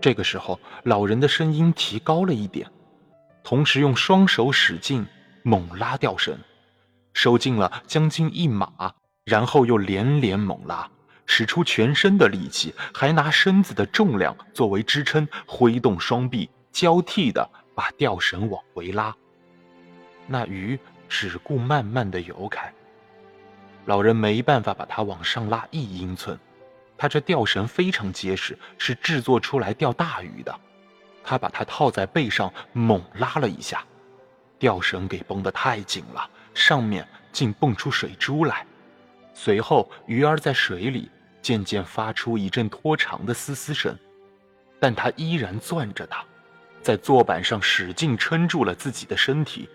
这个时候，老人的声音提高了一点，同时用双手使劲猛拉吊绳，收进了将近一码，然后又连连猛拉，使出全身的力气，还拿身子的重量作为支撑，挥动双臂，交替的把吊绳往回拉。那鱼只顾慢慢的游开，老人没办法把它往上拉一英寸。他这吊绳非常结实，是制作出来钓大鱼的。他把它套在背上，猛拉了一下，吊绳给绷得太紧了，上面竟蹦出水珠来。随后，鱼儿在水里渐渐发出一阵拖长的嘶嘶声，但他依然攥着它，在坐板上使劲撑住了自己的身体，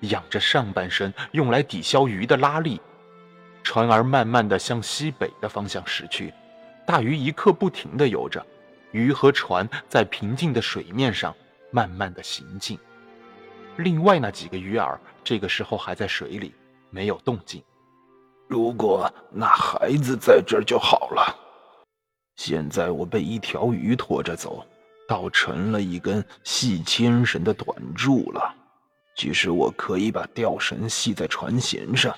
仰着上半身用来抵消鱼的拉力。船儿慢慢地向西北的方向驶去。大鱼一刻不停地游着，鱼和船在平静的水面上慢慢的行进。另外那几个鱼儿这个时候还在水里，没有动静。如果那孩子在这儿就好了。现在我被一条鱼拖着走，倒成了一根系牵绳的短柱了。其实我可以把吊绳系在船舷上，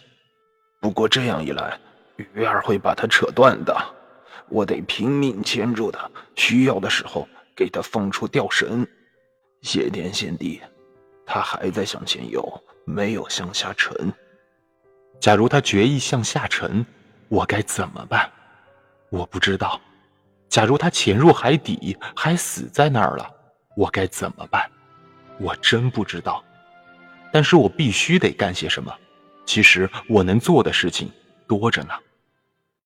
不过这样一来，鱼儿会把它扯断的。我得拼命牵住它，需要的时候给它放出吊绳。谢天谢地，它还在向前游，没有向下沉。假如它决意向下沉，我该怎么办？我不知道。假如它潜入海底，还死在那儿了，我该怎么办？我真不知道。但是我必须得干些什么。其实我能做的事情多着呢。